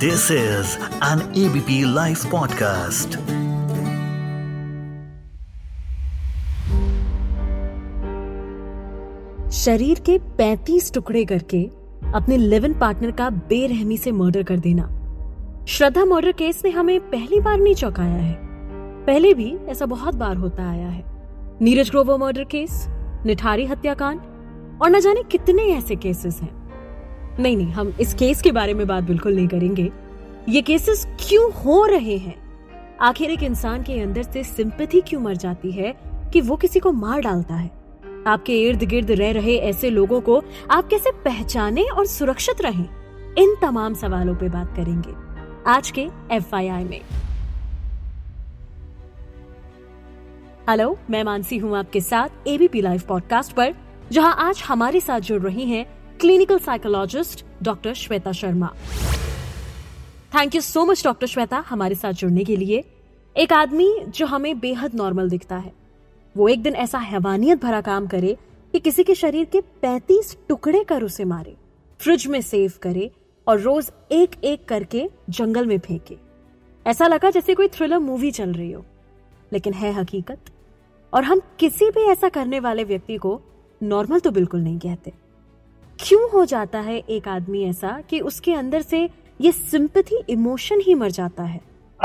This is an ABP live podcast शरीर के 35 टुकड़े करके अपने लिव इन पार्टनर का बेरहमी से मर्डर कर देना। श्रद्धा मर्डर केस ने हमें पहली बार नहीं चौंकाया है। पहले भी ऐसा बहुत बार होता आया है। नीरज ग्रोवर मर्डर केस निठारी हत्याकांड, और न जाने कितने ऐसे केसेस हैं। नहीं नहीं, हम इस केस के बारे में बात बिल्कुल नहीं करेंगे। ये केसेस क्यों हो रहे हैं? आखिर एक इंसान के अंदर से सिंपथी क्यों मर जाती है कि वो किसी को मार डालता है? आपके इर्द गिर्द रह रहे ऐसे लोगों को आप कैसे पहचाने और सुरक्षित रहें? इन तमाम सवालों पे बात करेंगे आज के एफ़ में। हेलो, मैं मानसी हूँ आपके साथ एबीपी लाइव पॉडकास्ट पर, जहाँ आज हमारे साथ जुड़ रही हैं clinical psychologist doctor Shweta Sharma thank you so much doctor Shweta हमारे साथ जुड़ने के लिए। एक आदमी जो हमें बेहद नॉर्मल दिखता है। वो एक दिन ऐसा हैवानियत भरा काम करे कि किसी के शरीर के 35 टुकड़े कर उसे मारे। फ्रिज में सेव करे और रोज एक एक करके जंगल में फेंके। ऐसा लगा जैसे कोई थ्रिलर मूवी चल रही हो। लेकिन है हकीकत। और हम किसी भी ऐसा करने वाले व्यक्ति को नॉर्मल तो बिल्कुल नहीं कहते। क्यों हो जाता है एक आदमी ऐसा कि उसके अंदर से ये सिंपथी इमोशन ही मर जाता है?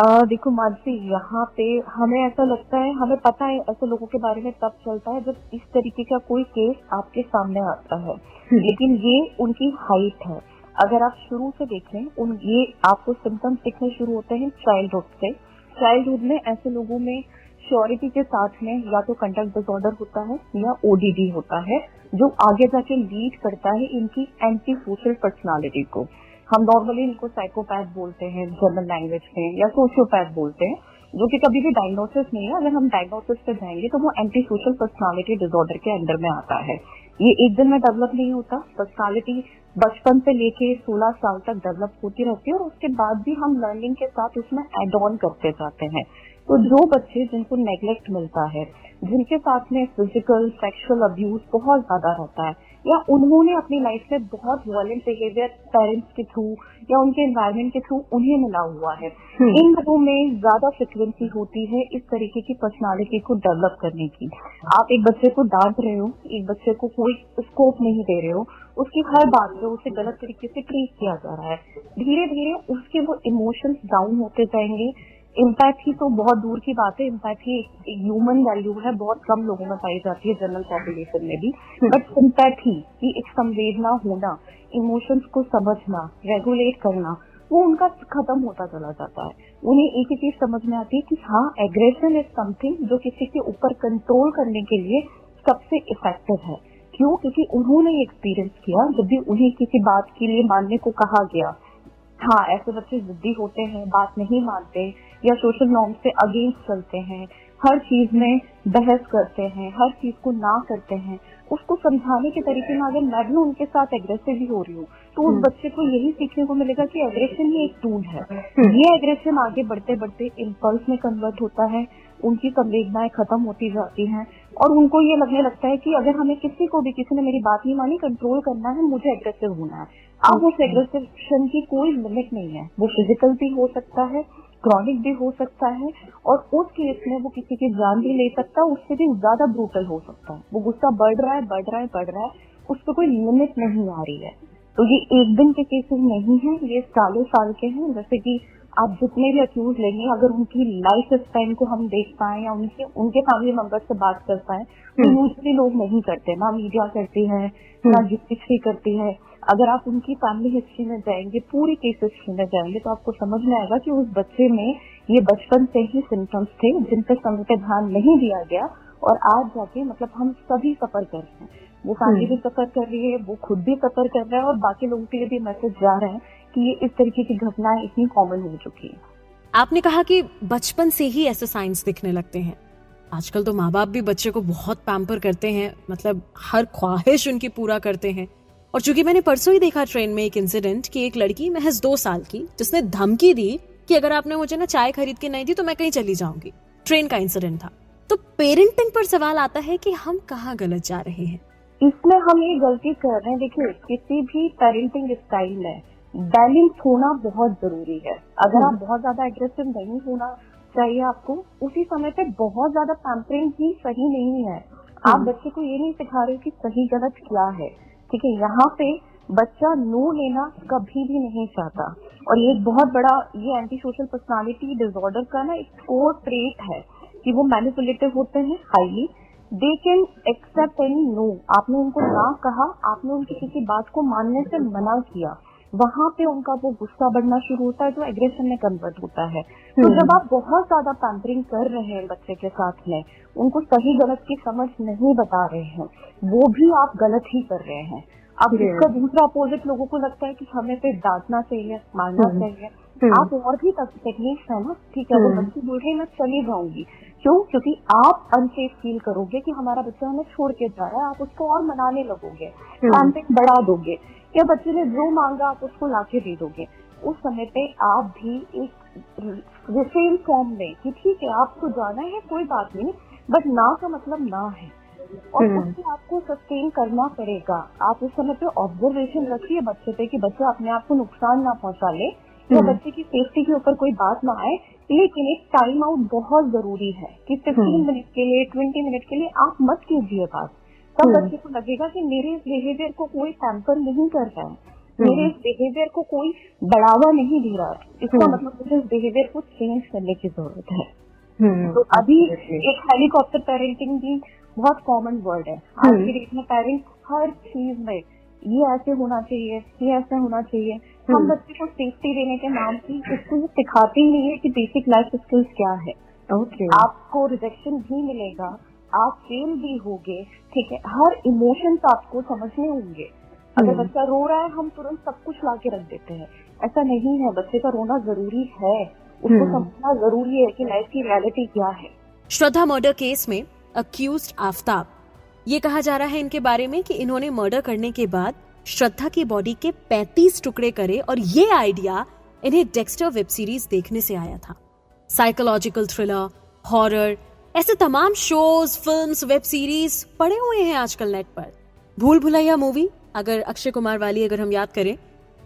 आ, देखो मानसी यहाँ पे हमें ऐसा लगता है हमें पता है ऐसे लोगों के बारे में तब चलता है जब इस तरीके का कोई केस आपके सामने आता है। हम्म। लेकिन ये उनकी हाइट है। अगर आप शुरू से देखें उन ये आपको सिम्टम्स दिखने शुरू होते हैं चाइल्डहुड से। चाइल्डहुड में ऐसे लोगों में श्योरिटी के साथ में या तो कंडक्ट डिसऑर्डर होता है या ओडीडी होता है, जो आगे जाके लीड करता है इनकी एंटी सोशल पर्सनालिटी को। हम नॉर्मली इनको साइकोपैथ बोलते हैं जर्नल लैंग्वेज में, या सोशियोपैथ बोलते हैं, जो कि कभी भी डायग्नोसिस नहीं है। अगर हम डायग्नोसिस पे जाएँगे तो वो एंटी सोशल पर्सनालिटी डिसऑर्डर के अंदर में आता है। ये एक दिन में डेवलप नहीं होता। पर्सनालिटी बचपन से लेके 16 साल तक डेवलप होती रहती है और उसके बाद भी हम लर्निंग के साथ उसमें एड ऑन करते जाते हैं। तो जो बच्चे जिनको नेग्लेक्ट मिलता है जिनके साथ में फ़िज़िकल सेक्सुअल अब्यूज बहुत ज़्यादा रहता है या उन्होंने अपनी लाइफ में बहुत वायलेंट बिहेवियर पेरेंट्स के थ्रू या उनके एनवायरमेंट के थ्रू उन्हें मिला हुआ है। हम्म। इन लोगों में ज़्यादा फ्रिक्वेंसी होती है इस तरीके की पर्सनालिटी को डेवलप करने की। आप एक बच्चे को डांट रहे हो एक बच्चे को कोई स्कोप नहीं दे रहे हो उसकी हर बात पे उसे गलत तरीके से ट्रीट किया जा रहा है। धीरे धीरे उसके वो इमोशंस डाउन होते जाएँगे इम्पैथी तो बहुत दूर की बात है। इम्पैथी एक ह्यूमन वैल्यू है, बहुत कम लोगों में पाई जाती है जनरल पॉपुलेशन में भी। बट सिंपैथी की एक संवेदना होना इमोशंस को समझना रेगुलेट करना, वो उनका खत्म होता चला जाता है। उन्हें एक ही चीज़ समझ में आती है कि हाँ एग्रेशन इज़ समथिंग जो किसी के ऊपर कंट्रोल करने के लिए सबसे इफ़ेक्टिव है। क्यों? क्योंकि उन्होंने एक्सपीरियंस किया, जब भी उन्हें किसी बात के लिए मानने को कहा गया हाँ ऐसे बच्चे जिद्दी होते हैं, बात नहीं मानते या सोशल नॉर्म से अगेंस्ट चलते हैं हर चीज़ में बहस करते हैं हर चीज़ को ना करते हैं उसको समझाने के तरीके में अगर मैं भी उनके साथ एग्रेसिव ही हो रही हूँ तो उस हम्म। बच्चे को यही सीखने को मिलेगा कि एग्रेशन ही एक टूल है हम्म। ये एग्रेशन आगे बढ़ते बढ़ते इम्पल्स में कन्वर्ट होता है उनकी संवेदनाएँ खत्म होती जाती हैं और उनको ये लगने लगता है कि अगर हमें किसी को भी किसी ने मेरी बात नहीं मानी कंट्रोल करना है मुझे एग्रेसिव होना है अब उस एग्रेसिव की कोई लिमिट नहीं है वो फ़िज़िकल भी हो सकता है क्रॉनिक भी हो सकता है और उस केस में वो किसी की जान भी ले सकता है उससे भी ज़्यादा ब्रूटल हो सकता है। वो गुस्सा बढ़ रहा है बढ़ रहा है बढ़ रहा है उस पर कोई लिमिट नहीं आ रही है। तो ये एक दिन के केसेस नहीं है ये सालों साल के हैं। जैसे कि आप जितने भी अक्यूज लेंगे अगर उनकी लाइफ स्पेन को हम देख पाए या उनके उनके फैमिली मेंबर से बात कर पाए तो यूजली हम्म। लोग नहीं करते। ना मीडिया करती है ना जिस्टिक्स करती है। अगर आप उनकी फैमिली हिस्ट्री में जाएँगे पूरी केस हिस्ट्री में जाएँगे तो आपको समझ में आएगा कि उस बच्चे में ये बचपन से ही सिम्टम्स थे जिन पर समय पे ध्यान नहीं दिया गया और आज जाके मतलब हम सभी सफ़र कर रहे हैं। वो फैमिली भी सफ़र कर रही है वो खुद भी सफ़र कर रहा है और बाकी लोगों के लिए भी मैसेज जा रहे हैं कि ये इस तरीके की घटनाएँ इतनी कॉमन हो चुकी है। आपने कहा कि बचपन से ही ऐसे साइंस दिखने लगते हैं। आजकल तो माँ बाप भी बच्चे को बहुत पैम्पर करते हैं मतलब हर ख्वाहिश उनकी पूरा करते हैं। और चूँकि मैंने परसों ही देखा ट्रेन में एक इंसिडेंट कि एक लड़की महज दो साल की जिसने धमकी दी कि अगर आपने मुझे ना चाय खरीद के नहीं दी तो मैं कहीं चली जाऊँगी। ट्रेन का इंसिडेंट था। तो पेरेंटिंग पर सवाल आता है कि हम कहाँ गलत जा रहे हैं? इसमें हम ये गलती कर रहे हैं देखिए किसी भी पेरेंटिंग स्टाइल में बैलेंस होना बहुत ज़रूरी है। अगर आप बहुत ज़्यादा एग्रेसिव नहीं होना चाहिए आपको उसी समय पे बहुत ज़्यादा पैम्परिंग भी सही नहीं है। आप बच्चे को ये नहीं सिखा रहे कि सही गलत क्या है। ठीक है, यहाँ पे बच्चा नो लेना कभी भी नहीं चाहता। और ये एक बहुत बड़ा, ये एंटी सोशल पर्सनालिटी डिसऑर्डर का ना एक कोर ट्रेट है कि वो मैनिपुलेटिव होते हैं highly they can accept any no आपने उनको ना कहा, आपने उनकी किसी बात को मानने से मना किया। वहाँ पे उनका वो गुस्सा बढ़ना शुरू होता है जो एग्रेशन में कन्वर्ट होता है तो जब आप बहुत ज़्यादा पैम्परिंग कर रहे हैं बच्चे के साथ में उनको सही गलत की समझ नहीं बता रहे हैं वो भी आप गलत ही कर रहे हैं अब इसका दूसरा अपोजिट लोगों को लगता है कि हमें फिर डांटना चाहिए मारना हम्म। चाहिए हम्म। आप और भी टेक्निक्स है ना ठीक है वो हम्म। बच्ची है मैं चली जाऊँगी क्यों? क्योंकि आप अनसेफ फील करोगे कि हमारा बच्चा हमें छोड़ के जा रहा है आप उसको और मनाने लगोगे हम्म। पैम्पिंग बढ़ा दोगे या बच्चे ने जो मांगा आप उसको लाके दे दोगे। उस समय पे आप भी एक सेम फॉर्म में कि ठीक है आपको जाना है कोई बात नहीं बट ना का मतलब ना है। और हम्म। उससे आपको सस्टेन करना पड़ेगा। आप उस समय पे ऑब्जर्वेशन रखिए बच्चे पे कि बच्चा अपने आप को नुकसान ना पहुँचा ले। या हम्म। बच्चे की सेफ्टी के ऊपर कोई बात ना आए लेकिन एक टाइम आउट बहुत ज़रूरी है कि फिफ्टीन हम्म। मिनट के लिए ट्वेंटी मिनट के लिए आप मत कीजिए बात तब हम्म। बच्चे को लगेगा कि मेरे इस बिहेवियर को कोई पैम्पर नहीं कर रहा है। मेरे इस बिहेवियर को कोई बढ़ावा नहीं दे रहा है इसका। मतलब मुझे इस बिहेवियर को चेंज करने की ज़रूरत है। तो अभी एक हेलीकॉप्टर पेरेंटिंग भी बहुत कॉमन वर्ड है आज। की डेट में पेरेंट्स हर चीज़ में ये ऐसे होना चाहिए ये ऐसा होना चाहिए। हम हम्म। बच्चे को सेफ्टी देने के नाम की उसको ये सिखाते ही नहीं है कि बेसिक लाइफ स्किल्स क्या है। ओके आपको रिजेक्शन भी मिलेगा आप फेल भी होगे ठीक है? हर इमोशंस आपको समझने होंगे। अगर हम्म। बच्चा रो रहा है हम तुरंत सब कुछ ला के रख देते हैं। ऐसा नहीं है बच्चे का रोना ज़रूरी है। उसको हम्म। समझना ज़रूरी है कि लाइफ की रियलिटी क्या है। श्रद्धा मर्डर केस में अक्यूज आफ्ताब। ये कहा जा रहा है इनके बारे में कि इन्होंने मर्डर करने के बाद श्रद्धा की बॉडी के 35 टुकड़े करे और ये आइडिया इन्हें डेक्स्टर वेब सीरीज़ देखने से आया था। साइकोलॉजिकल थ्रिलर, हॉरर, ऐसे तमाम शोज़, फिल्म्स, वेब सीरीज़ पड़े हुए हैं आजकल नेट पर। भूल भुलैया मूवी, अगर अक्षय कुमार वाली अगर हम याद करें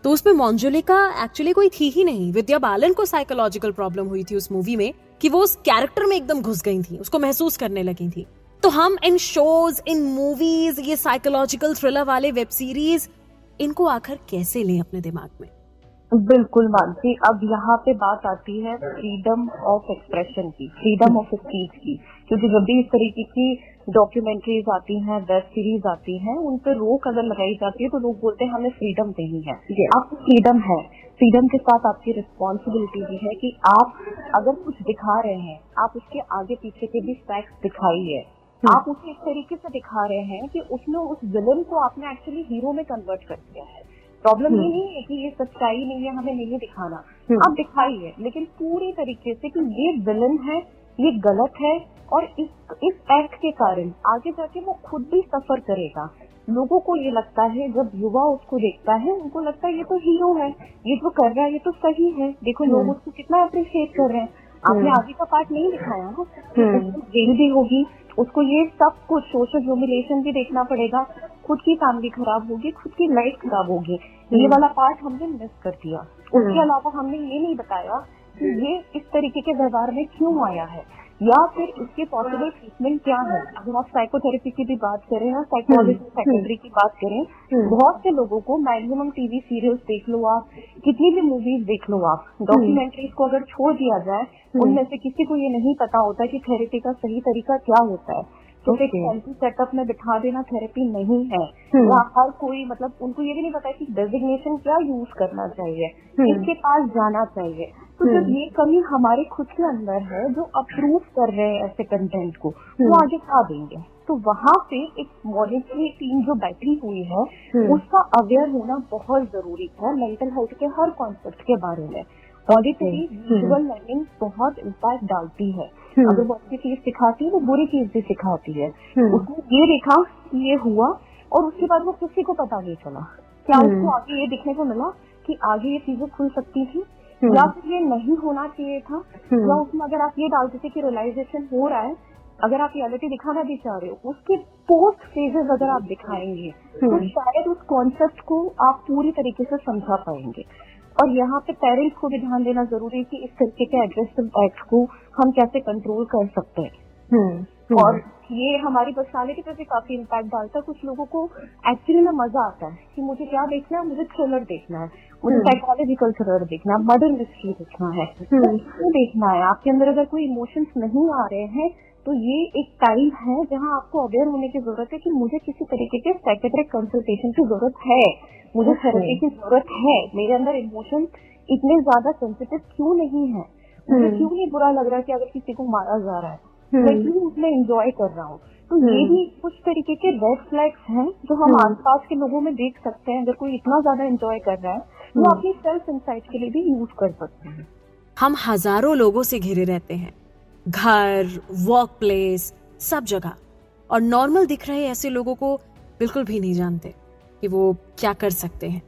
तो उसमें मोन्जुलिका एक्चुअली कोई थी ही नहीं। विद्या बालन को साइकोलॉजिकल प्रॉब्लम हुई थी उस मूवी में कि वो उस कैरेक्टर में एकदम घुस गई थी, उसको महसूस करने लगी थी। तो हम इन शोज़ इन मूवीज़ ये साइकोलॉजिकल थ्रिलर वाले वेब सीरीज़ इनको आखिर कैसे लें अपने दिमाग में? बिल्कुल मानसी अब यहाँ पे बात आती है फ्रीडम ऑफ़ एक्सप्रेशन की फ्रीडम ऑफ़ स्पीच की क्योंकि जब भी इस तरीके की डॉक्यूमेंट्रीज आती हैं वेब सीरीज़ आती हैं उन पर रोक अगर लगाई जाती है तो लोग बोलते हैं हमें फ्रीडम नहीं है। आपको फ्रीडम है फ्रीडम के साथ आपकी रिस्पॉन्सिबिलिटी भी है कि आप अगर कुछ दिखा रहे हैं आप उसके आगे पीछे के भी फैक्ट दिखाइए। आप उसे इस तरीके से दिखा रहे हैं कि उसने उस विलन को आपने एक्चुअली हीरो में कन्वर्ट कर दिया है। प्रॉब्लम ये नहीं है कि ये सच्चाई नहीं है हमें नहीं दिखाना। आप दिखाइए लेकिन पूरी तरीके से कि ये विलन है ये गलत है और इस इस एक्ट के कारण आगे जाके वो खुद भी सफ़र करेगा। लोगों को ये लगता है जब युवा उसको देखता है उनको लगता है ये तो हीरो है ये जो कर रहा है ये तो सही है। देखो लोग उसको कितना अप्रिशिएट कर रहे हैं। आपने आगे का पार्ट नहीं दिखाया ना जेल भी होगी उसको ये सब कुछ सोशल ह्यूमिलेशन भी देखना पड़ेगा। खुद की फैमिली खराब होगी खुद की लाइफ खराब होगी। ये वाला पार्ट हमने मिस कर दिया। उसके अलावा हमने ये नहीं बताया कि ये इस तरीके के व्यवहार में क्यों आया है। या फिर इसके पॉसिबल ट्रीटमेंट क्या है? अगर आप साइकोथेरेपी की भी बात करें या साइकोलॉजिस्ट साइकेट्री की बात करें बहुत से लोगों को मैक्सिमम टीवी सीरियल्स देख लो आप कितनी भी मूवीज़ देख लो आप डॉक्यूमेंट्रीज को अगर छोड़ दिया जाए उनमें से किसी को ये नहीं पता होता कि थेरेपी का सही तरीका क्या होता है। तो एक हेल्थी सेटअप में बिठा देना थेरेपी नहीं है। या हर कोई मतलब उनको ये भी नहीं पता कि डेजिग्नेशन क्या यूज़ करना चाहिए। किसके पास जाना चाहिए। तो जब ये कमी हमारे खुद के अंदर है जो अप्रूव कर रहे हैं ऐसे कंटेंट को वो आगे खा देंगे? तो वहाँ पे एक मॉनिटरी टीम जो बैठी हुई है उसका अवेयर होना बहुत ज़रूरी है मेंटल हेल्थ के हर कॉन्सेप्ट के बारे में। ऑडिटरी विजुअल लर्निंग बहुत इम्पैक्ट डालती है। अगर वो अच्छी चीज़ सिखाती है वो बुरी चीज़ भी सिखाती है। उसने ये देखा कि ये हुआ और उसके बाद वो किसी को पता नहीं चला। क्या उसको आगे ये दिखने को मिला कि आगे ये चीज़ें खुल सकती थी? या फिर ये नहीं होना चाहिए था? या उसमें अगर आप ये डालते थे कि रियलाइजेशन हो रहा है अगर आप रियलिटी दिखाना भी चाह रहे हो उसके पोस्ट फेजेस अगर आप दिखाएँगे तो हम्म। शायद उस कॉन्सेप्ट को आप पूरी तरीके से समझा पाएँगे। और यहाँ पे पेरेंट्स को भी ध्यान देना ज़रूरी है कि इस तरीके के एग्रेसिव एक्ट को हम कैसे कंट्रोल कर सकते हैं। हम्म, हम्म, और ये हमारी पर्सनालिटी पे भी काफ़ी इम्पैक्ट डालता है कुछ लोगों को एक्चुअली में मज़ा आता है कि मुझे क्या देखना है मुझे थ्रिलर देखना है मुझे हम्म। साइकोलॉजिकल थ्रिलर देखना है मर्डर मिस्ट्री देखना है हम्म। तो क्यों देखना है आपके अंदर अगर कोई इमोशंस नहीं आ रहे हैं तो ये एक टाइम है जहाँ आपको अवेयर होने की ज़रूरत है कि मुझे किसी तरीके के साइकेट्रिक कंसल्टेशन की ज़रूरत है मुझे. थेरेपी की ज़रूरत है मेरे अंदर इमोशन इतने ज़्यादा सेंसिटिव क्यों नहीं है मुझे हम्म। क्यों नहीं बुरा लग रहा है कि अगर किसी को मारा जा रहा है हम्म। मैं क्यों उसमें एंजॉय कर रहा हूँ तो ये हम्म। भी कुछ तरीके के रेड फ्लैग्स हैं जो हम हम्म। आसपास के लोगों में देख सकते हैं अगर कोई इतना ज़्यादा एंजॉय कर रहा है तो हम्म। अपनी सेल्फ इंसाइट के लिए भी यूज़ कर सकते हैं हम हज़ारों लोगों से घिरे रहते हैं घर वर्क प्लेस सब जगह और नॉर्मल दिख रहे ऐसे लोगों को बिल्कुल भी नहीं जानते कि वो क्या कर सकते हैं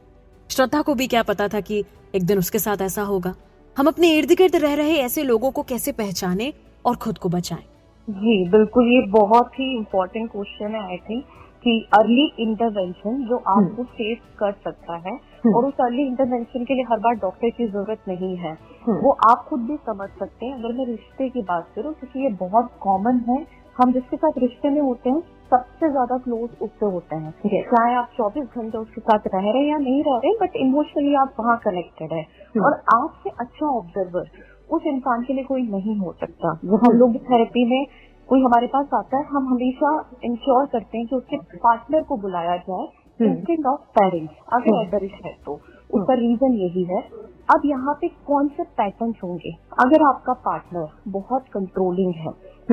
श्रद्धा को भी क्या पता था कि एक दिन उसके साथ ऐसा होगा हम अपने इर्द गिर्द रह रहे ऐसे लोगों को कैसे पहचाने और खुद को बचाएँ जी बिल्कुल ये बहुत ही इम्पोर्टेंट क्वेश्चन है आई थिंक कि अर्ली इंटरवेंशन जो आपको फेस कर सकता है हम्म। और उस अर्ली इंटरवेंशन के लिए हर बार डॉक्टर की ज़रूरत नहीं है हम्म। वो आप खुद भी समझ सकते हैं अगर मैं रिश्ते की बात करूँ क्योंकि ये बहुत कॉमन है हम जिसके साथ रिश्ते में होते हैं सबसे ज़्यादा क्लोज उससे होते हैं Yes. चाहे आप 24 घंटे उसके साथ रह रहे हैं या नहीं रह रहे बट इमोशनली आप वहाँ कनेक्टेड है हम्म। और आपसे अच्छा ऑब्जर्वर उस इंसान के लिए कोई नहीं हो सकता जो हम लोग थेरेपी में कोई हमारे पास आता है हम हमेशा इंश्योर करते हैं कि उसके पार्टनर को बुलाया जाए हम्म। ऑफ़ पेरेंट्स अगर हम्म। एडरिश है तो उसका रीजन यही है। अब यहाँ पे कौन से पैटर्न होंगे? अगर आपका पार्टनर बहुत कंट्रोलिंग है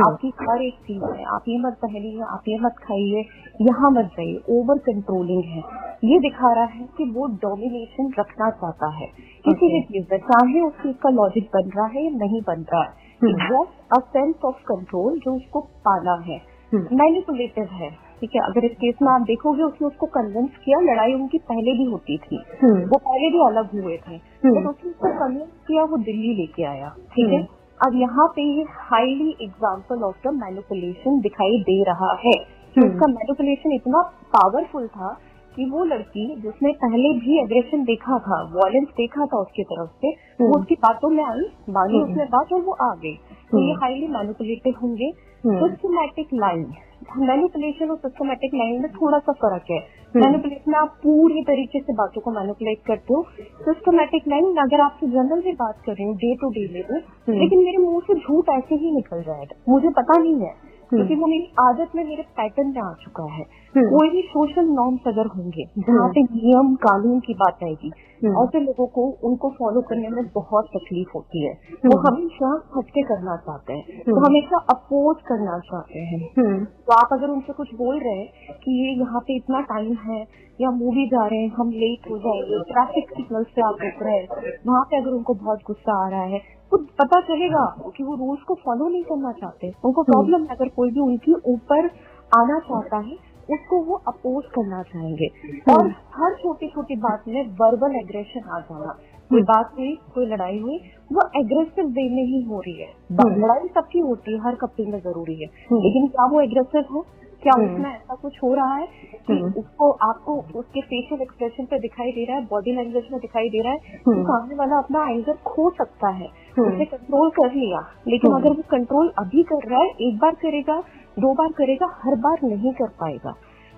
आपकी हर एक चीज़ है आप ये मत पहनिए आप ये मत खाइए यहाँ मत जाइए ओवर कंट्रोलिंग है। ये दिखा रहा है कि वो डोमिनेशन रखना चाहता है। किसी भी चीज़ में चाहे उस चीज़ का लॉजिक बन रहा है या नहीं बन रहा है just a sense of control जो उसको पाना है। हम्म। मैनिपुलेटिव है। ठीक है अगर इस केस में आप देखोगे उसने उसको कन्विंस किया लड़ाई उनकी पहले भी होती थी हम्म। वो पहले भी अलग हुए थे हम्म। बट उसने उसको कन्विंस किया वो दिल्ली लेके आया ठीक है अब यहाँ पे ये highly example of the manipulation दिखाई दे रहा है हम्म। उसका मैनिपुलेशन इतना पावरफुल था कि वो लड़की जिसने पहले भी एग्रेशन देखा था वायलेंस देखा था उसकी तरफ़ से वो हम्म। उसकी बातों में आई मानी हम्म। उसने बात और वो आ गई तो ये हम्म। हाईली मैनिपुलेटिव होंगे हम्म। सिस्टमैटिक लाइन मैनिपुलेशन और सिस्टमेटिक लाइन में थोड़ा सा फ़र्क है। मैनिपुलेशन में आप पूरी तरीके से बातों को मैनिपुलेट करते हो सिस्टमेटिक लाइन अगर आपसे जनरल से बात कर रही हूँ डे टू डे लेवल। लेकिन मेरे मुँह से झूठ ऐसे ही निकल जाएगा मुझे पता नहीं है क्योंकि वो मेरी आदत में मेरे पैटर्न में आ चुका है हम्म। कोई भी सोशल नॉर्म्स अगर होंगे जहाँ पे नियम कानून की बात आएगी हम्म। ऐसे लोगों को उनको फॉलो करने में बहुत तकलीफ़ होती है वो हम्म। हमेशा हटके करना चाहते हैं वो हम्म। हमेशा अपोज करना चाहते हैं हम्म। तो आप अगर उनसे कुछ बोल रहे हैं कि ये यहाँ पे इतना टाइम है या मूवी जा रहे हैं हम लेट हो जाएँगे ट्रैफ़िक सिग्नल से आप रुक रहे हैं वहाँ पे अगर उनको बहुत गुस्सा आ रहा है तो पता चलेगा कि वो रूल्स को फॉलो नहीं करना चाहते। उनको प्रॉब्लम है अगर कोई भी उनके ऊपर आना चाहता है उसको वो अपोज करना चाहेंगे। और हर छोटी छोटी बात में वर्बल एग्रेशन आ जाना। कोई बात हुई कोई लड़ाई हुई वो एग्रेसिव वे में ही हो रही है। हम्म। लड़ाई सबकी होती है हर कपल में ज़रूरी है। हम्म। लेकिन क्या वो एग्रेसिव है? क्या हम्म। उसमें ऐसा कुछ हो रहा है कि हम्म। उसको आपको उसके फेशियल एक्सप्रेशन पे दिखाई दे रहा है बॉडी लैंग्वेज में दिखाई दे रहा है। तो सामने वाला अपना एंगर खो सकता है। उसने कंट्रोल कर लिया लेकिन। अगर वो कंट्रोल अभी कर रहा है एक बार करेगा दो बार करेगा हर बार नहीं कर पाएगा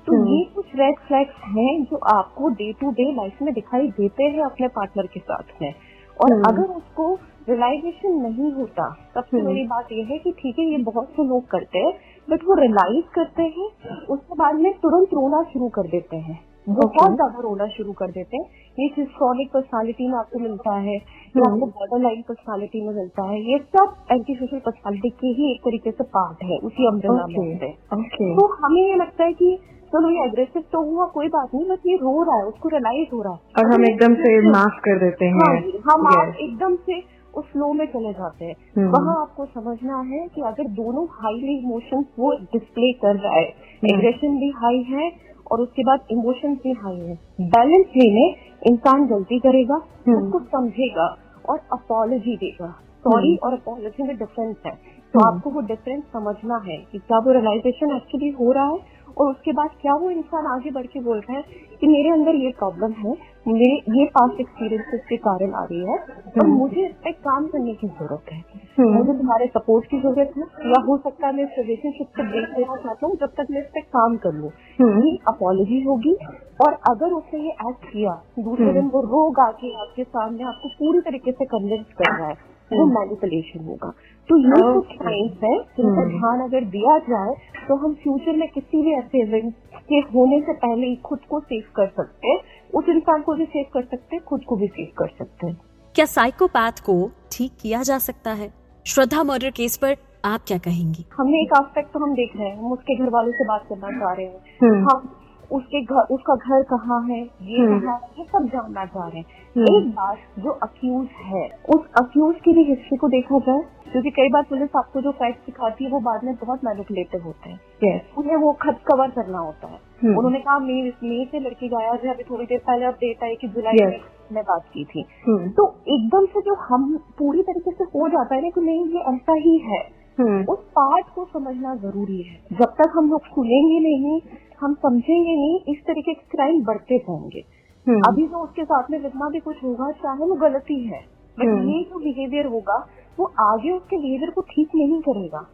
तो। ये कुछ रेड फ्लैग्स हैं जो आपको डे टू डे लाइफ में दिखाई देते हैं अपने पार्टनर के साथ में और। अगर उसको रियलाइजेशन नहीं होता सबसे। बड़ी बात यह है कि ठीक है ये बहुत से लोग करते हैं बट वो रियलाइज़ करते हैं उसके बाद में तुरंत रोना शुरू कर देते हैं। बहुत Okay. ज़्यादा रोना शुरू कर देते हैं। ये चीज़ क्रॉनिक पर्सनालिटी में आपको मिलता है ये। आपको बॉर्डर लाइन पर्सनालिटी में मिलता है ये सब एंटी सोशल पर्सनालिटी के ही एक तरीके से पार्ट है उसी अम्ब्रेला में Okay. हैं। ओके तो हमें ये लगता है कि चलो ये एग्रेसिव तो हुआ कोई बात नहीं बस ये रो रहा है उसको रियलाइज़ हो रहा है। और हम एकदम से माफ़ कर देते हैं हाँ, हम एकदम से उस फ्लो में चले जाते हैं हम्म। वहाँ आपको समझना है कि अगर दोनों हाईली इमोशंस वो डिस्प्ले कर रहा है हम्म। एग्रेशन भी हाई है और उसके बाद इमोशंस भी हाई है बैलेंस लेने इंसान गलती करेगा हम्म। उसको समझेगा और अपॉलोजी देगा सॉरी और अपॉलोजी में डिफरेंस है तो हम्म। आपको वो डिफरेंस समझना है कि क्या वो रियलाइजेशन एक्चुअली हो रहा है और उसके बाद क्या वो इंसान आगे बढ़ के बोल रहा है कि मेरे अंदर ये प्रॉब्लम है मेरे ये पास्ट एक्सपीरियंसेस के कारण आ रही है और हम्म। मुझे इस पे काम करने की ज़रूरत है हम्म। मुझे तुम्हारे सपोर्ट की ज़रूरत है या हो सकता है मैं इस रिलेशनशिप को ब्रेक लेना चाहता हूँ जब तक मैं इस पर काम कर लूँ हम्म। ये अपॉलोजी होगी और अगर उसने ये एक्ट किया दूसरे। दिन वो रोग आके आपके सामने आपको पूरी तरीके से कन्विंस कर रहा है वो मैनिपुलेशन होगा। तो ये. कुछ साइंस है जिनका हम्म। ध्यान अगर दिया जाए तो हम फ्यूचर में किसी भी ऐसे इवेंट के होने से पहले ही खुद को सेव कर सकते हैं। उस इंसान को भी सेव कर सकते हैं खुद को भी सेव कर सकते हैं। क्या साइकोपैथ को ठीक किया जा सकता है? श्रद्धा मर्डर केस पर आप क्या कहेंगी? हमने एक आस्पेक्ट तो हम देख रहे हैं हम उसके घर वालों से बात करना चाह रहे हैं। हम्म। हम उसके घर उसका घर कहाँ है ये हम्म। कहाँ है ये सब जानना चाह रहे हैं हम्म। एक बात जो अक्यूज है उस अक्यूज की भी हिस्ट्री को देखा जाए क्योंकि कई बार पुलिस आपको जो फैक्ट सिखाती है वो बाद में बहुत मैनिपुलेटिव होते हैं Yes. उन्हें वो खत कवर करना होता है हम्म। उन्होंने कहा मई मई से लड़की गायब है अभी थोड़ी देर पहले अब डेट आई कि जुलाई Yes. में बात की थी हम्म। तो एकदम से जो हम पूरी तरीके से हो जाता है ना कि नहीं ये ऐसा ही है। उस पार्ट को समझना ज़रूरी है जब तक हम लोग सुनेंगे नहीं हम समझेंगे नहीं इस तरीके के क्राइम बढ़ते जाएँगे हम्म। अभी जो उसके साथ में जितना भी कुछ होगा चाहे वो गलती है बट हम्म। ये जो बिहेवियर होगा वो आगे उसके बिहेवियर को ठीक नहीं करेगा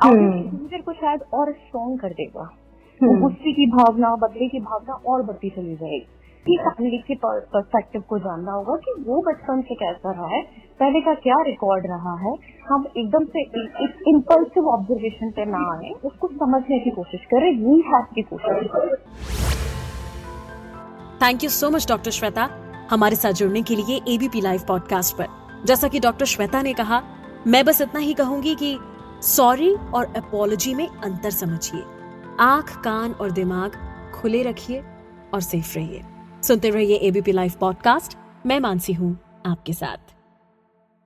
आगे हम्म। बिहेवियर को शायद और स्ट्रॉन्ग कर देगा हम्म। वो गुस्से की भावना बदले की भावना और बढ़ती चली जाएगी फैमिली के पर्सपेक्टिव को जानना होगा कि वो बचपन से कैसा रहा है पहले का क्या रिकॉर्ड रहा है? हम एकदम से एक इम्पल्सिव ऑब्जर्वेशन पे ना आए। उसको समझने की कोशिश करें रीहैब की कोशिश करें। Thank you so much doctor Shweta हमारे साथ जुड़ने के लिए एबीपी लाइव पॉडकास्ट पर। जैसा कि डॉक्टर श्वेता ने कहा, मैं बस इतना ही कहूँगी कि सॉरी और अपोलॉजी में अंतर समझिए। आँख, कान और दिमाग खुले रखिए और सेफ़ रहिए। सुनते रहिए एबीपी लाइव पॉडकास्ट मैं मानसी हूँ आपके साथ।